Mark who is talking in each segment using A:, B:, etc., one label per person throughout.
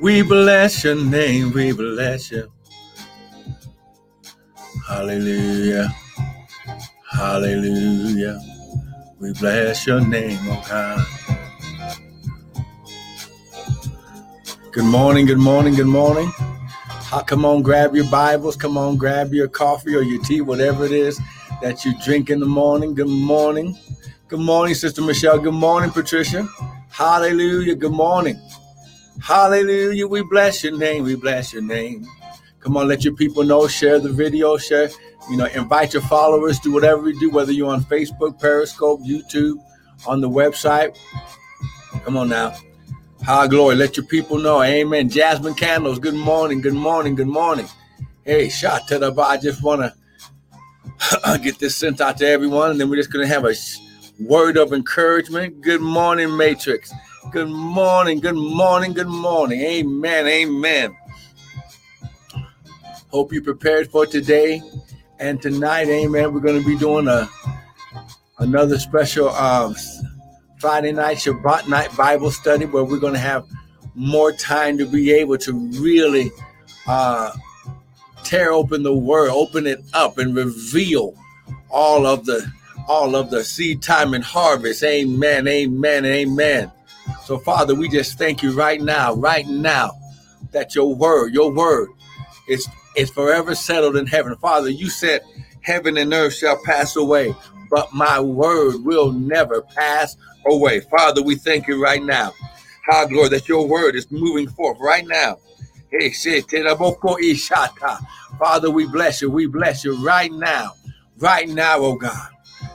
A: We bless your name. We bless you. Hallelujah. Hallelujah. We bless your name, oh God. Good morning, good morning, good morning. come on, grab your Bibles. Come on, grab your coffee or your tea, whatever it is that you drink in the morning. Good morning. Good morning, Sister Michelle. Good morning, Patricia. Hallelujah. Good morning. Hallelujah. We bless your name. We bless your name. Come on, let your people know. Share the video. Share, you know, invite your followers. Do whatever you do, whether you're on Facebook, Periscope, YouTube, on the website. Come on now. High glory. Let your people know. Amen. Jasmine Candles. Good morning. Good morning. Good morning. Hey, shot to the I just want to get this sent out to everyone, and then we're just going to have a word of encouragement. Good morning, Matrix. Good morning. Good morning. Good morning. Amen. Amen. Hope you prepared for today and tonight. Amen. We're going to be doing a another special um, Friday night Shabbat night Bible study where we're going to have more time to be able to really uh, tear open the Word, open it up, and reveal all of the all of the seed time and harvest. Amen. Amen. Amen. So, Father, we just thank you right now, right now, that your word, your word is, is forever settled in heaven. Father, you said heaven and earth shall pass away, but my word will never pass away. Father, we thank you right now. How glory that your word is moving forth right now. Father, we bless you. We bless you right now. Right now, oh God.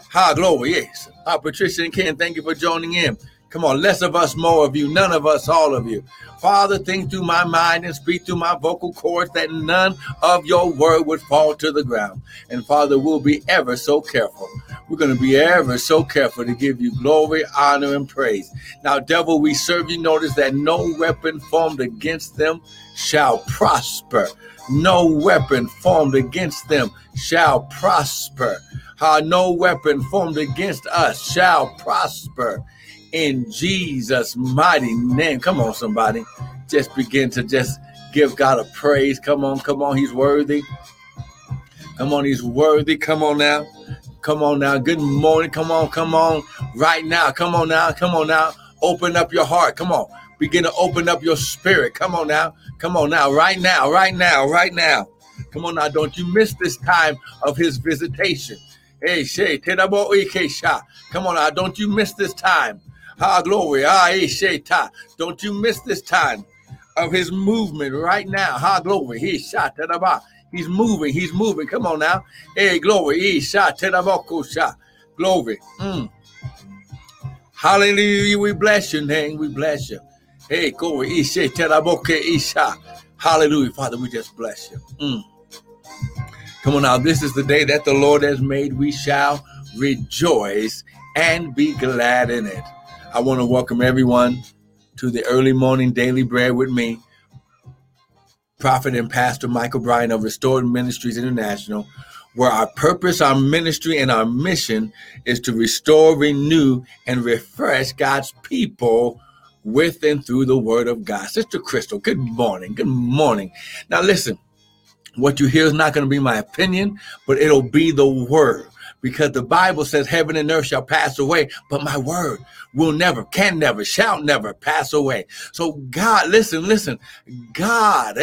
A: How glory, yes. Uh, Patricia and Ken, thank you for joining in. Come on, less of us, more of you, none of us, all of you. Father, think through my mind and speak through my vocal cords that none of your word would fall to the ground. And Father, we'll be ever so careful. We're going to be ever so careful to give you glory, honor, and praise. Now, devil, we serve you. Notice that no weapon formed against them shall prosper. No weapon formed against them shall prosper. How no weapon formed against us shall prosper in Jesus' mighty name. Come on, somebody. Just begin to just give God a praise. Come on, come on. He's worthy. Come on, he's worthy. Come on now. Come on now. Good morning. Come on, come on. Right now. Come on now. Come on now. Open up your heart. Come on. Begin to open up your spirit. Come on now. Come on now. Right now. Right now. Right now. Come on now. Don't you miss this time of his visitation. Hey, Shay, Come on now. Don't you miss this time. Ah, glory. Ta. Don't you miss this time of his movement right now. Ha, glory. He shot He's moving. He's moving. Come on now. Hey, glory. He shot shot. Glory. Mm. Hallelujah. We bless your name. We bless you. Hey, glory. Ishe teraboke isha. Hallelujah. Father, we just bless you. Mm. Come on now. This is the day that the Lord has made. We shall rejoice and be glad in it. I want to welcome everyone to the early morning daily bread with me, Prophet and Pastor Michael Bryan of Restored Ministries International, where our purpose, our ministry, and our mission is to restore, renew, and refresh God's people with and through the Word of God. Sister Crystal, good morning. Good morning. Now, listen, what you hear is not going to be my opinion, but it'll be the Word because the Bible says heaven and earth shall pass away, but my word will never, can never, shall never pass away. So God, listen, listen, God,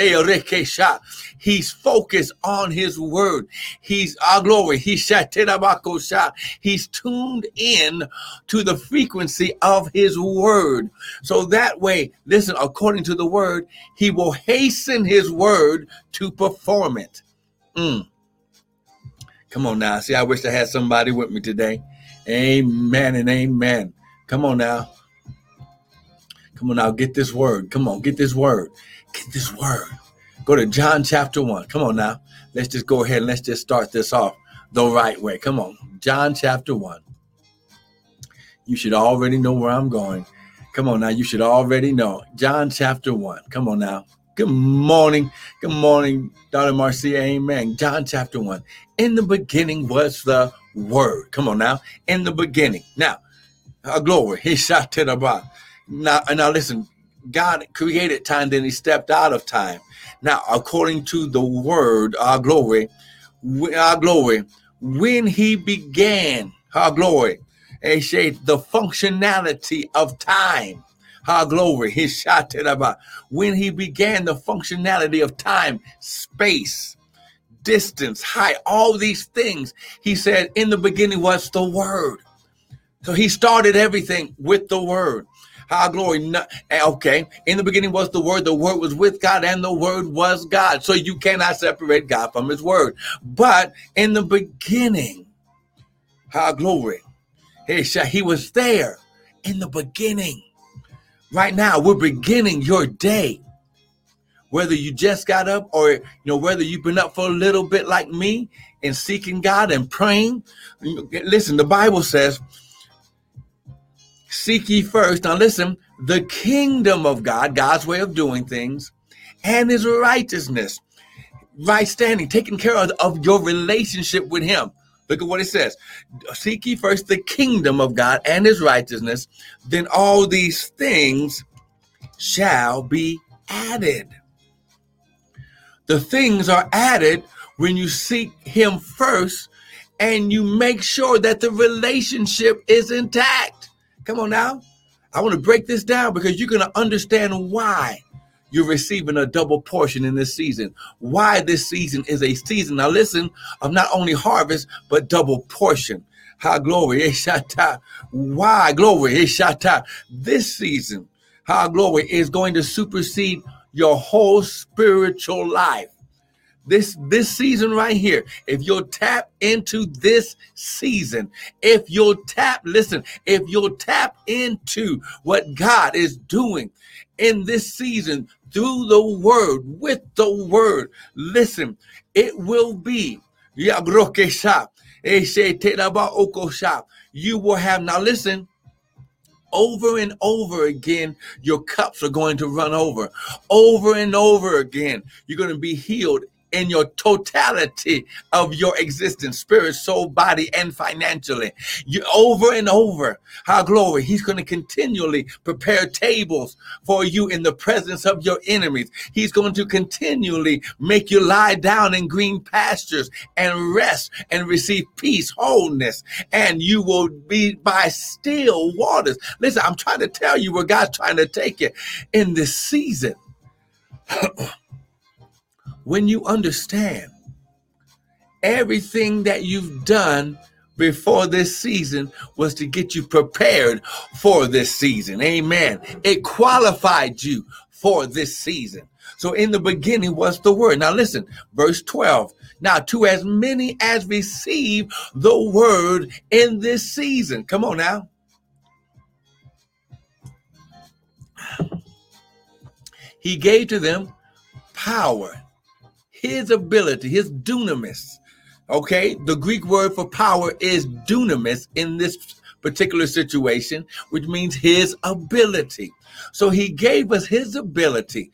A: He's focused on His word. He's our glory. He's He's tuned in to the frequency of His word. So that way, listen, according to the word, He will hasten His word to perform it. Mm. Come on now. See, I wish I had somebody with me today. Amen and amen. Come on now. Come on now. Get this word. Come on. Get this word. Get this word. Go to John chapter 1. Come on now. Let's just go ahead and let's just start this off the right way. Come on. John chapter 1. You should already know where I'm going. Come on now. You should already know. John chapter 1. Come on now. Good morning. Good morning, daughter Marcia. Amen. John chapter 1. In the beginning was the word. Come on now. In the beginning. Now, a glory. He shot to the bar. Now, uh, now listen. God created time, then he stepped out of time. Now, according to the word, our glory, our glory, when he began, our glory, eh, the functionality of time, our glory, his shot about when he began the functionality of time, space, distance, height, all these things, he said, in the beginning was the word. So he started everything with the word. Our glory. Eh, okay. In the beginning was the word. The word was with God and the word was God. So you cannot separate God from his word. But in the beginning, our glory. He was there in the beginning. Right now, we're beginning your day. Whether you just got up or you know whether you've been up for a little bit like me and seeking God and praying. Listen, the Bible says Seek ye first, now listen, the kingdom of God, God's way of doing things, and his righteousness, right standing, taking care of, of your relationship with him. Look at what it says. Seek ye first the kingdom of God and his righteousness, then all these things shall be added. The things are added when you seek him first and you make sure that the relationship is intact. Come on now. I want to break this down because you're going to understand why you're receiving a double portion in this season. Why this season is a season. Now, listen, of not only harvest, but double portion. How glory. Why glory. This season, how glory is going to supersede your whole spiritual life this this season right here if you'll tap into this season if you'll tap listen if you'll tap into what god is doing in this season through the word with the word. Listen it will be. You will have now listen over and over again, your cups are going to run over. Over and over again, you're going to be healed in your totality of your existence, spirit, soul, body, and financially. You over and over. How glory. He's going to continually prepare tables for you in the presence of your enemies. He's going to continually make you lie down in green pastures and rest and receive peace, wholeness, and you will be by still waters. Listen, I'm trying to tell you where God's trying to take you in this season. when you understand everything that you've done before this season was to get you prepared for this season. Amen. It qualified you for this season. So in the beginning was the word. Now listen, verse 12. Now to as many as receive the word in this season. Come on now. He gave to them power his ability, his dunamis. Okay, the Greek word for power is dunamis in this particular situation, which means his ability. So he gave us his ability.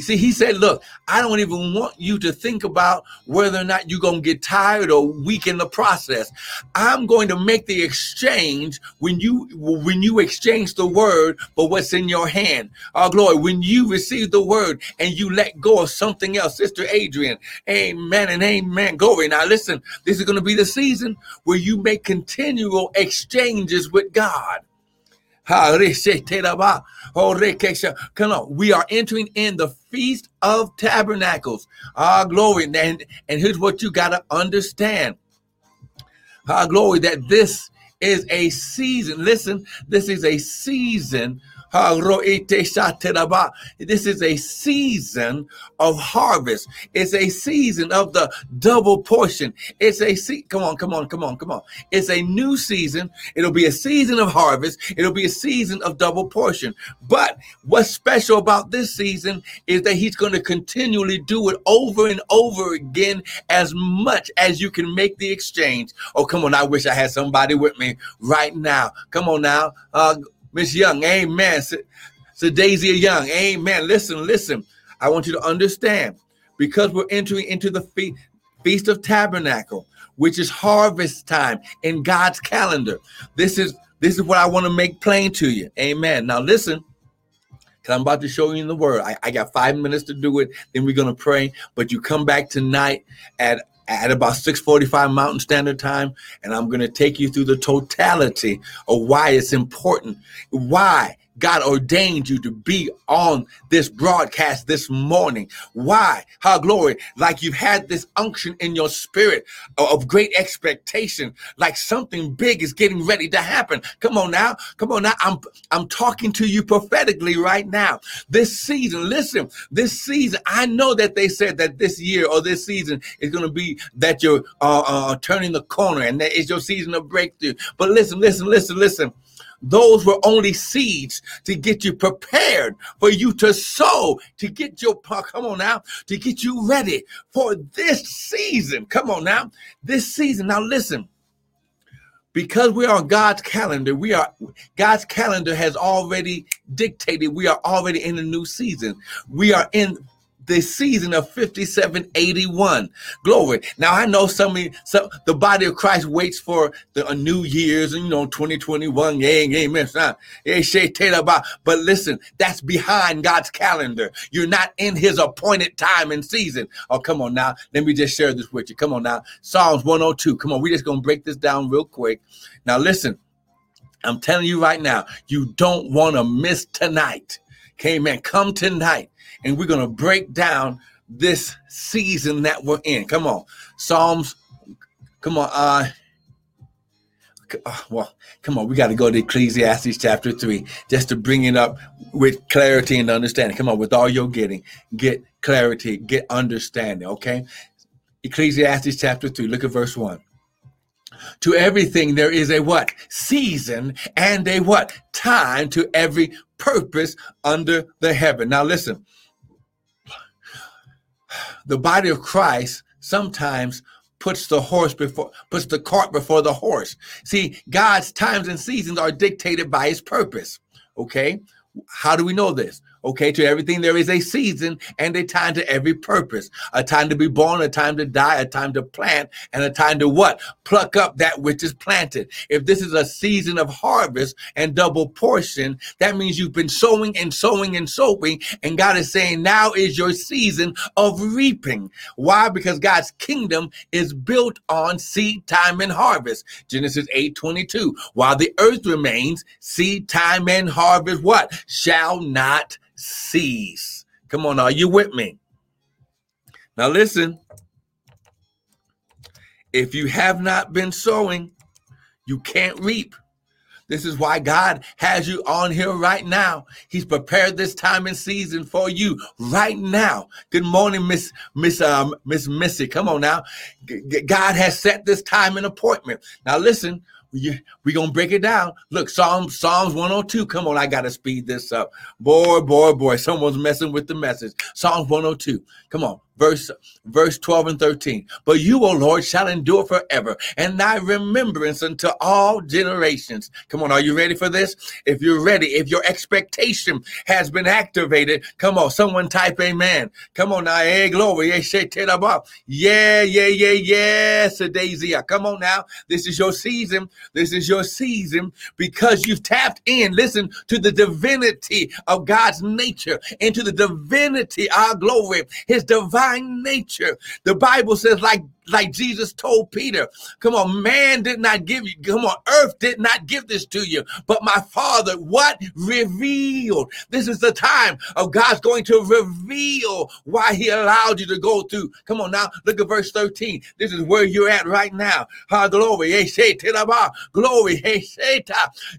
A: See, he said, Look, I don't even want you to think about whether or not you're going to get tired or weak in the process. I'm going to make the exchange when you when you exchange the word for what's in your hand. Our glory, when you receive the word and you let go of something else, Sister Adrian. Amen and amen. Glory. Now listen, this is going to be the season where you make continual exchanges with God. Come on, we are entering in the Feast of Tabernacles. Our glory. And, and here's what you got to understand. Our glory, that this is a season. Listen, this is a season this is a season of harvest. It's a season of the double portion. It's a se- come on, come on, come on, come on. It's a new season. It'll be a season of harvest. It'll be a season of double portion. But what's special about this season is that he's going to continually do it over and over again as much as you can make the exchange. Oh, come on. I wish I had somebody with me right now. Come on now. Uh, Miss Young, amen. So Daisy Young, amen. Listen, listen. I want you to understand because we're entering into the fe- Feast of Tabernacle, which is harvest time in God's calendar. This is this is what I want to make plain to you. Amen. Now listen. because I'm about to show you in the word. I, I got five minutes to do it. Then we're going to pray. But you come back tonight at at about 6:45 Mountain Standard Time and I'm going to take you through the totality of why it's important why God ordained you to be on this broadcast this morning. Why? How glory. Like you've had this unction in your spirit of great expectation, like something big is getting ready to happen. Come on now. Come on now. I'm, I'm talking to you prophetically right now. This season, listen, this season, I know that they said that this year or this season is going to be that you're uh, uh, turning the corner and that is your season of breakthrough. But listen, listen, listen, listen. Those were only seeds to get you prepared for you to sow, to get your, come on now, to get you ready for this season. Come on now, this season. Now listen, because we are on God's calendar, we are God's calendar has already dictated we are already in a new season. We are in the season of 5781. Glory. Now I know some of some the body of Christ waits for the a New Year's and you know 2021. Amen. But listen, that's behind God's calendar. You're not in his appointed time and season. Oh, come on now. Let me just share this with you. Come on now. Psalms 102. Come on, we're just gonna break this down real quick. Now listen, I'm telling you right now, you don't want to miss tonight. Man, come tonight and we're going to break down this season that we're in. Come on. Psalms, come on. Uh, uh well, come on, we got to go to Ecclesiastes chapter 3 just to bring it up with clarity and understanding. Come on, with all you're getting, get clarity, get understanding, okay? Ecclesiastes chapter 3, look at verse 1. To everything there is a what? Season and a what? Time to every purpose under the heaven. Now listen, the body of Christ sometimes puts the horse before puts the cart before the horse. See, God's times and seasons are dictated by his purpose. Okay? How do we know this? Okay, to everything there is a season and a time to every purpose. A time to be born, a time to die, a time to plant, and a time to what? Pluck up that which is planted. If this is a season of harvest and double portion, that means you've been sowing and sowing and sowing, and God is saying now is your season of reaping. Why? Because God's kingdom is built on seed time and harvest. Genesis 8 22. While the earth remains, seed time and harvest what? Shall not cease. Come on, are you with me? Now, listen. If you have not been sowing, you can't reap. This is why God has you on here right now. He's prepared this time and season for you right now. Good morning, Miss Miss um, Miss Missy. Come on now. G- God has set this time and appointment. Now listen, we we gonna break it down. Look, Psalms Psalms 102. Come on, I gotta speed this up. Boy, boy, boy, someone's messing with the message. Psalms 102. Come on verse verse 12 and 13 but you o lord shall endure forever and thy remembrance unto all generations. Come on are you ready for this? If you're ready if your expectation has been activated come on someone type amen. Come on now hey eh, glory eh, yeah yeah yeah yeah daisy come on now. This is your season. This is your season because you've tapped in listen to the divinity of god's nature into the divinity our glory his divine nature. The Bible says, like like Jesus told Peter, come on, man did not give you, come on, earth did not give this to you, but my Father, what revealed? This is the time of God's going to reveal why He allowed you to go through. Come on now, look at verse 13. This is where you're at right now. Ha, glory, glory,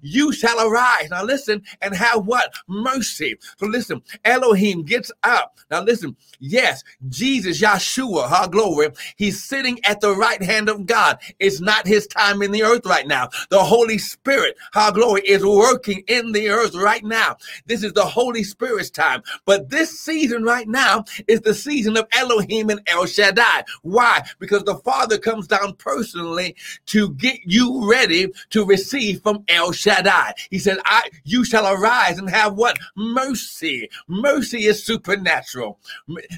A: you shall arise. Now listen and have what? Mercy. So listen, Elohim gets up. Now listen, yes, Jesus, Yeshua, ha, glory, he's sitting at the right hand of God. It's not his time in the earth right now. The Holy Spirit, our glory, is working in the earth right now. This is the Holy Spirit's time. But this season right now is the season of Elohim and El Shaddai. Why? Because the Father comes down personally to get you ready to receive from El Shaddai. He said, I you shall arise and have what? Mercy. Mercy is supernatural.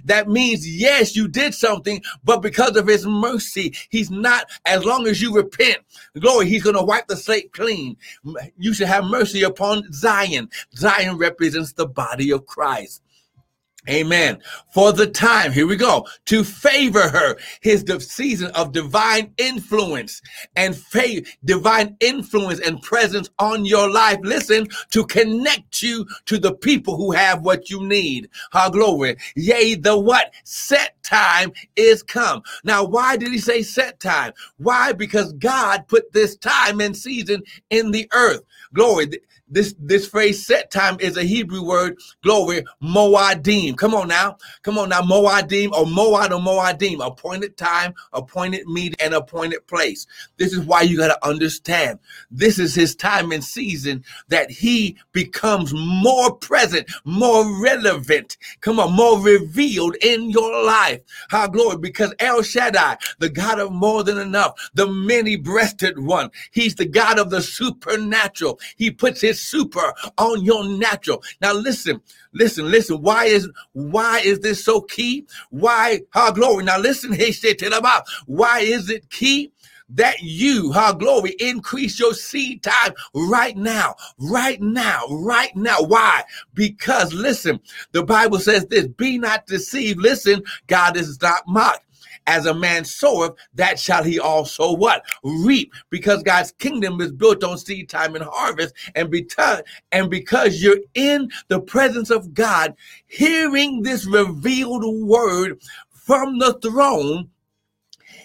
A: That means, yes, you did something, but because of his mercy. He's not, as long as you repent, glory, he's going to wipe the slate clean. You should have mercy upon Zion. Zion represents the body of Christ. Amen. For the time, here we go, to favor her, his season of divine influence and faith, divine influence and presence on your life. Listen, to connect you to the people who have what you need. How glory. Yea, the what? Set time is come. Now, why did he say set time? Why? Because God put this time and season in the earth. Glory. This this phrase set time is a Hebrew word, glory, moadim. Come on now. Come on now, moadim or moad or moadim, appointed time, appointed meeting, and appointed place. This is why you got to understand. This is his time and season that he becomes more present, more relevant. Come on, more revealed in your life. How glory, because El Shaddai, the God of more than enough, the many-breasted one, he's the God of the supernatural. He puts his super on your natural. Now listen, listen, listen. Why is why is this so key? Why, how glory. Now listen, he said to about why is it key? that you, how glory, increase your seed time right now, right now, right now. Why? Because listen, the Bible says this be not deceived. Listen, God is not mocked as a man soweth, that shall he also what? Reap. Because God's kingdom is built on seed time and harvest. And because, and because you're in the presence of God, hearing this revealed word from the throne,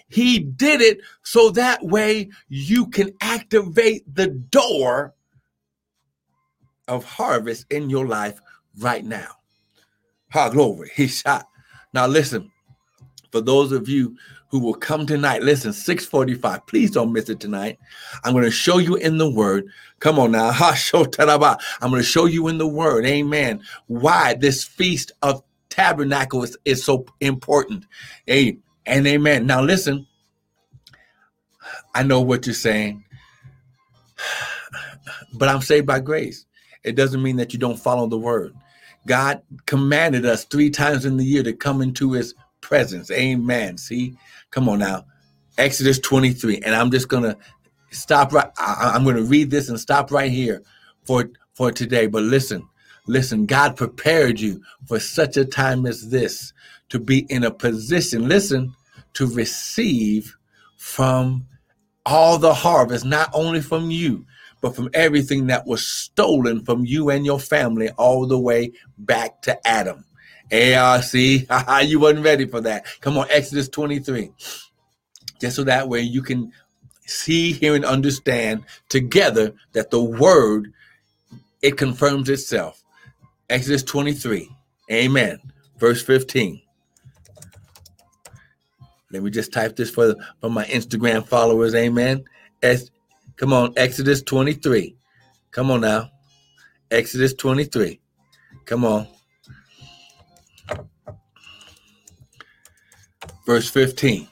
A: he did it so that way you can activate the door of harvest in your life right now. Ha glory. He shot. Now listen, for those of you who will come tonight, listen, 645. Please don't miss it tonight. I'm going to show you in the word. Come on now. I'm going to show you in the word. Amen. Why this feast of tabernacle is, is so important. Hey, and amen. Now listen. I know what you're saying. But I'm saved by grace. It doesn't mean that you don't follow the word. God commanded us three times in the year to come into his presence. Amen. See, come on now. Exodus 23. And I'm just going to stop right. I, I'm going to read this and stop right here for, for today. But listen, listen, God prepared you for such a time as this to be in a position, listen, to receive from all the harvest, not only from you, but from everything that was stolen from you and your family all the way back to Adam. ARC, you wasn't ready for that. Come on, Exodus 23. Just so that way you can see, hear, and understand together that the word it confirms itself. Exodus 23. Amen. Verse 15. Let me just type this for, for my Instagram followers. Amen. Es, come on, Exodus 23. Come on now. Exodus 23. Come on. Verse 15.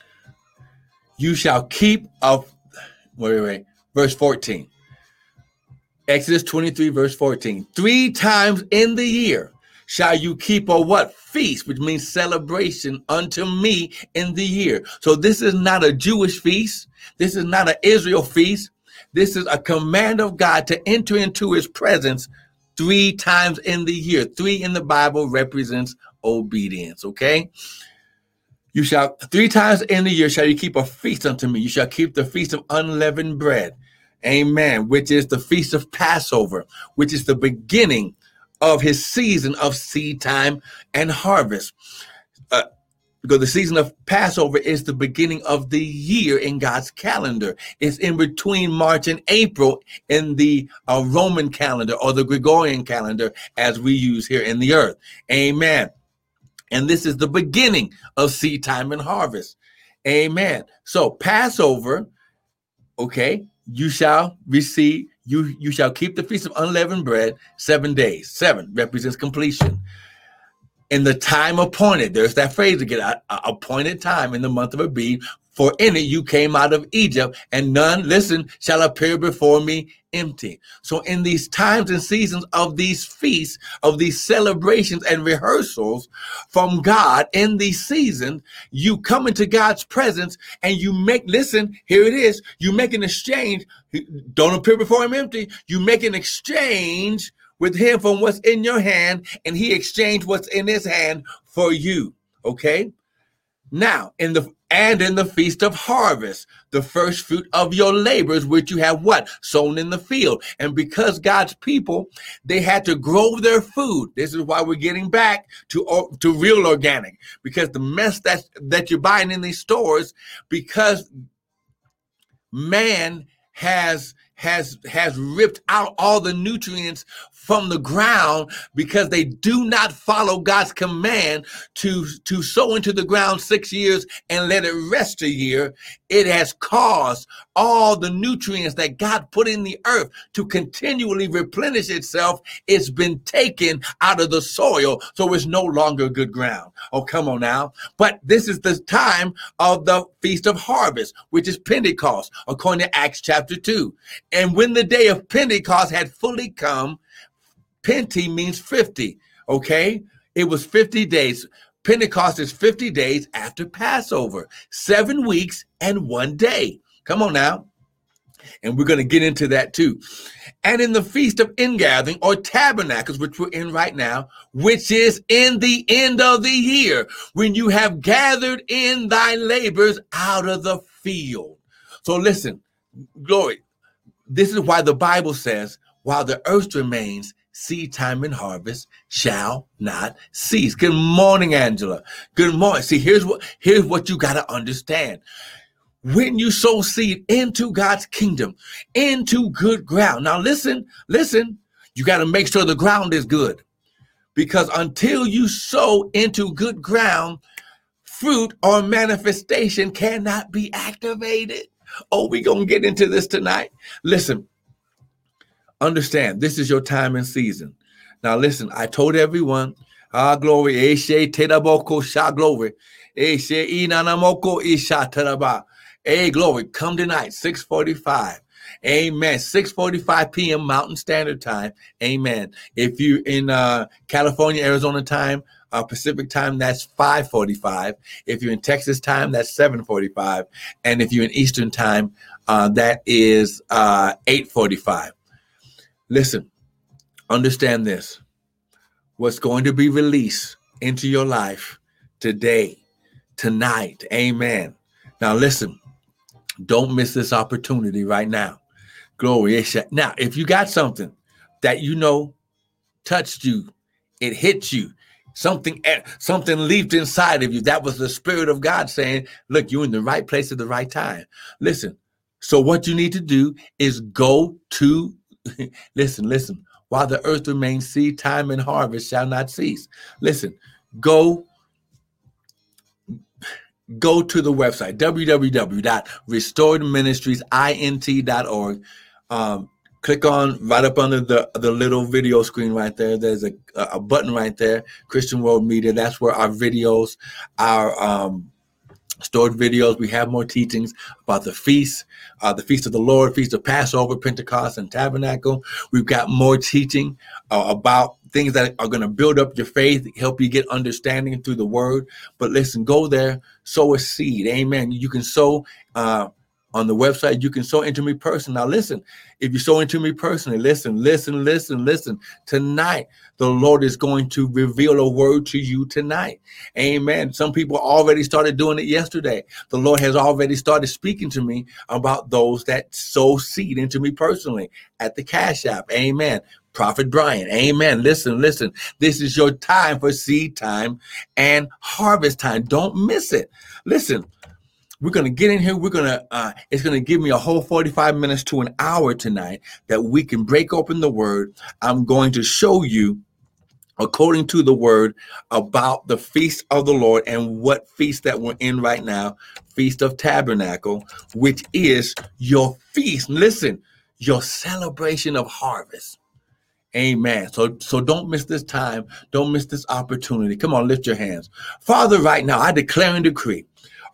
A: You shall keep of wait, wait, wait, verse 14. Exodus 23, verse 14. Three times in the year shall you keep a what? Feast, which means celebration unto me in the year. So this is not a Jewish feast. This is not an Israel feast. This is a command of God to enter into his presence three times in the year. Three in the Bible represents obedience, okay? You shall three times in the year shall you keep a feast unto me. You shall keep the feast of unleavened bread. Amen. Which is the feast of Passover, which is the beginning of his season of seed time and harvest. Uh, because the season of Passover is the beginning of the year in God's calendar. It's in between March and April in the uh, Roman calendar or the Gregorian calendar as we use here in the earth. Amen. And this is the beginning of seed time and harvest. Amen. So Passover, okay, you shall receive, you you shall keep the feast of unleavened bread seven days. Seven represents completion. In the time appointed. There's that phrase again, appointed time in the month of Abib. For in it you came out of Egypt, and none, listen, shall appear before me empty. So in these times and seasons of these feasts, of these celebrations and rehearsals from God in these seasons, you come into God's presence and you make, listen, here it is. You make an exchange. Don't appear before him empty. You make an exchange with him from what's in your hand and he exchanged what's in his hand for you. Okay. Now, in the and in the feast of harvest, the first fruit of your labors, which you have what? Sown in the field. And because God's people, they had to grow their food. This is why we're getting back to, to real organic. Because the mess that, that you're buying in these stores, because man has has has ripped out all the nutrients from the ground because they do not follow God's command to, to sow into the ground six years and let it rest a year. It has caused all the nutrients that God put in the earth to continually replenish itself. It's been taken out of the soil, so it's no longer good ground. Oh, come on now. But this is the time of the Feast of Harvest, which is Pentecost, according to Acts chapter 2. And when the day of Pentecost had fully come, Penti means 50, okay? It was 50 days. Pentecost is 50 days after Passover, seven weeks and one day. Come on now. And we're going to get into that too. And in the Feast of Ingathering or Tabernacles, which we're in right now, which is in the end of the year, when you have gathered in thy labors out of the field. So listen, glory. This is why the Bible says, while the earth remains, seed time and harvest shall not cease. Good morning, Angela. Good morning. See, here's what here's what you got to understand. When you sow seed into God's kingdom, into good ground. Now listen, listen, you got to make sure the ground is good. Because until you sow into good ground, fruit or manifestation cannot be activated. Oh, we going to get into this tonight. Listen, Understand, this is your time and season. Now, listen, I told everyone, ah, glory, eshe teraboko sha glory, eshe inanamoko isha teraba. Hey, glory, come tonight, 645. Amen. 6:45 p.m. Mountain Standard Time. Amen. If you're in uh, California, Arizona time, uh, Pacific time, that's 5:45. If you're in Texas time, that's 7:45, and if you're in Eastern time, uh, that is uh, 8:45. Listen, understand this. What's going to be released into your life today, tonight. Amen. Now, listen, don't miss this opportunity right now. Glory. Now, if you got something that you know touched you, it hit you, something eh, something leaped inside of you. That was the spirit of God saying, "Look, you're in the right place at the right time." Listen. So what you need to do is go to listen, listen. While the earth remains, seed time and harvest shall not cease. Listen, go go to the website www.restoredministriesint.org. Um, click on right up under the the little video screen right there. There's a a button right there, Christian World Media. That's where our videos, our um, stored videos. We have more teachings about the feast, uh, the feast of the Lord, feast of Passover, Pentecost, and Tabernacle. We've got more teaching uh, about things that are going to build up your faith, help you get understanding through the word. But listen, go there, sow a seed. Amen. You can sow uh, on the website. You can sow into me personally. Now, listen, if you sow into me personally, listen, listen, listen, listen. Tonight, the Lord is going to reveal a word to you tonight. Amen. Some people already started doing it yesterday. The Lord has already started speaking to me about those that sow seed into me personally at the Cash App. Amen. Prophet Brian. Amen. Listen, listen. This is your time for seed time and harvest time. Don't miss it. Listen. We're going to get in here. We're going to, uh, it's going to give me a whole 45 minutes to an hour tonight that we can break open the word. I'm going to show you according to the word about the feast of the Lord and what feast that we're in right now, Feast of Tabernacle, which is your feast. Listen, your celebration of harvest. Amen. So so don't miss this time. Don't miss this opportunity. Come on, lift your hands. Father, right now I declare and decree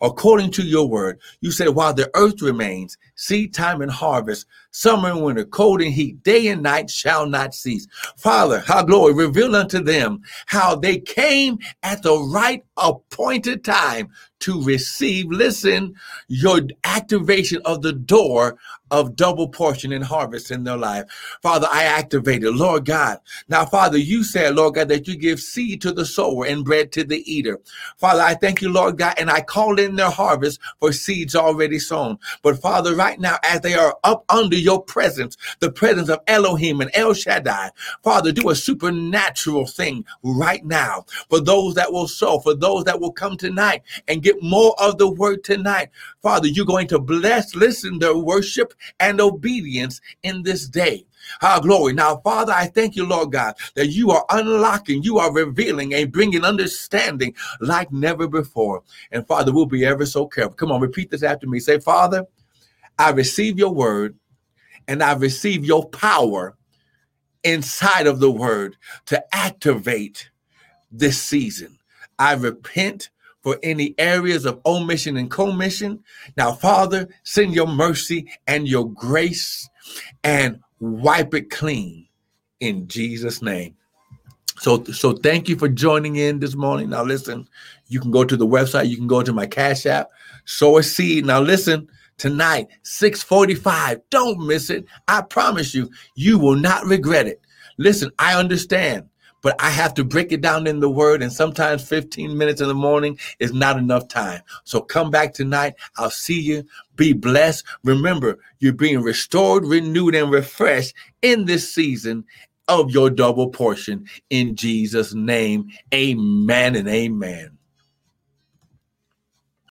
A: according to your word. You said, while the earth remains, seed time and harvest, summer and winter, cold and heat, day and night shall not cease. Father, how glory, reveal unto them how they came at the right appointed time to receive, listen, your activation of the door of double portion and harvest in their life. Father, I activate it, Lord God. Now, Father, you said, Lord God, that you give seed to the sower and bread to the eater. Father, I thank you, Lord God, and I call in their harvest for seeds already sown. But Father, right now, as they are up under your presence, the presence of Elohim and El Shaddai, Father, do a supernatural thing right now for those that will sow, for those that will come tonight and get more of the word tonight. Father, you're going to bless, listen, their worship and obedience in this day. Our glory. Now, Father, I thank you, Lord God, that you are unlocking, you are revealing and bringing understanding like never before. And Father, we'll be ever so careful. Come on, repeat this after me. Say, Father, I receive your word and I receive your power inside of the word to activate this season. I repent for any areas of omission and commission. Now, Father, send your mercy and your grace and wipe it clean in Jesus' name. So, so thank you for joining in this morning. Now, listen, you can go to the website, you can go to my Cash App, sow a seed. Now, listen, tonight, 645. Don't miss it. I promise you, you will not regret it. Listen, I understand but I have to break it down in the word. And sometimes 15 minutes in the morning is not enough time. So come back tonight. I'll see you. Be blessed. Remember, you're being restored, renewed, and refreshed in this season of your double portion in Jesus' name. Amen and amen.